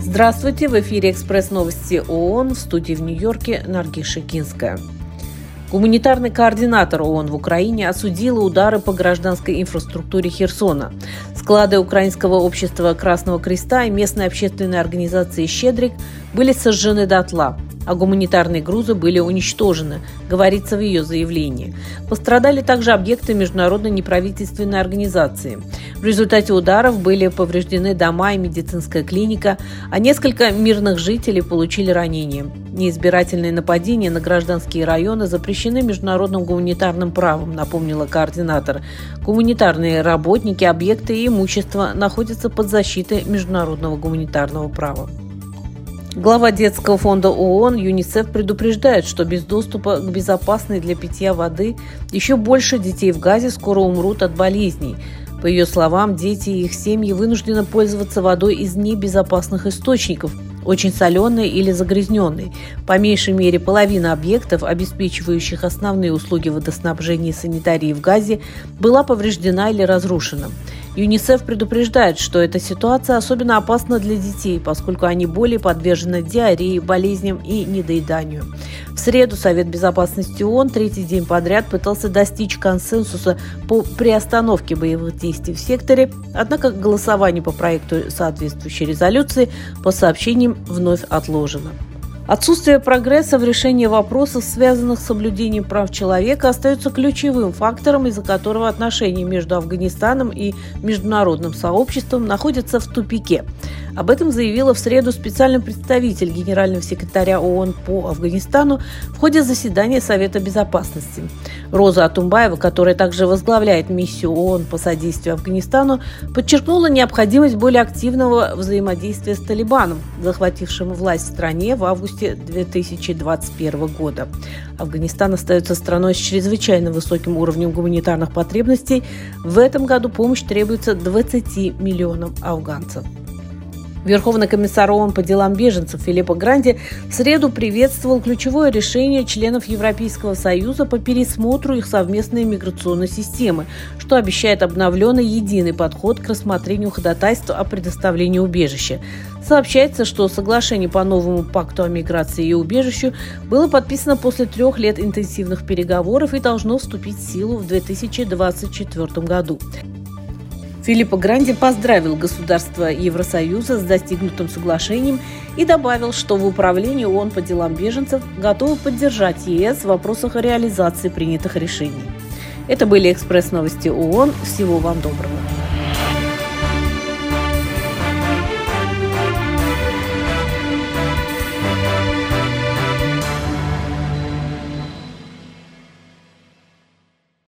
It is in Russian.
Здравствуйте! В эфире «Экспресс-новости ООН» в студии в Нью-Йорке Нарги Шикинская. Гуманитарный координатор ООН в Украине осудила удары по гражданской инфраструктуре Херсона. Склады Украинского общества Красного Креста и местной общественной организации «Щедрик» были сожжены дотла а гуманитарные грузы были уничтожены, говорится в ее заявлении. Пострадали также объекты международной неправительственной организации. В результате ударов были повреждены дома и медицинская клиника, а несколько мирных жителей получили ранения. Неизбирательные нападения на гражданские районы запрещены международным гуманитарным правом, напомнила координатор. Гуманитарные работники, объекты и имущество находятся под защитой международного гуманитарного права. Глава детского фонда ООН ЮНИСЕФ предупреждает, что без доступа к безопасной для питья воды еще больше детей в Газе скоро умрут от болезней. По ее словам, дети и их семьи вынуждены пользоваться водой из небезопасных источников, очень соленой или загрязненной. По меньшей мере половина объектов, обеспечивающих основные услуги водоснабжения и санитарии в Газе, была повреждена или разрушена. ЮНИСЕФ предупреждает, что эта ситуация особенно опасна для детей, поскольку они более подвержены диарее, болезням и недоеданию. В среду Совет Безопасности ООН третий день подряд пытался достичь консенсуса по приостановке боевых действий в секторе, однако голосование по проекту соответствующей резолюции по сообщениям вновь отложено. Отсутствие прогресса в решении вопросов, связанных с соблюдением прав человека, остается ключевым фактором, из-за которого отношения между Афганистаном и международным сообществом находятся в тупике. Об этом заявила в среду специальный представитель генерального секретаря ООН по Афганистану в ходе заседания Совета Безопасности. Роза Атумбаева, которая также возглавляет миссию ООН по содействию Афганистану, подчеркнула необходимость более активного взаимодействия с Талибаном, захватившим власть в стране в августе 2021 года. Афганистан остается страной с чрезвычайно высоким уровнем гуманитарных потребностей. В этом году помощь требуется 20 миллионам афганцев. Верховный комиссар ООН по делам беженцев Филиппо Гранди в среду приветствовал ключевое решение членов Европейского Союза по пересмотру их совместной миграционной системы, что обещает обновленный единый подход к рассмотрению ходатайства о предоставлении убежища. Сообщается, что соглашение по новому пакту о миграции и убежищу было подписано после трех лет интенсивных переговоров и должно вступить в силу в 2024 году. Филиппо Гранди поздравил государства Евросоюза с достигнутым соглашением и добавил, что в управлении ООН по делам беженцев готовы поддержать ЕС в вопросах реализации принятых решений. Это были экспресс-новости ООН. Всего вам доброго.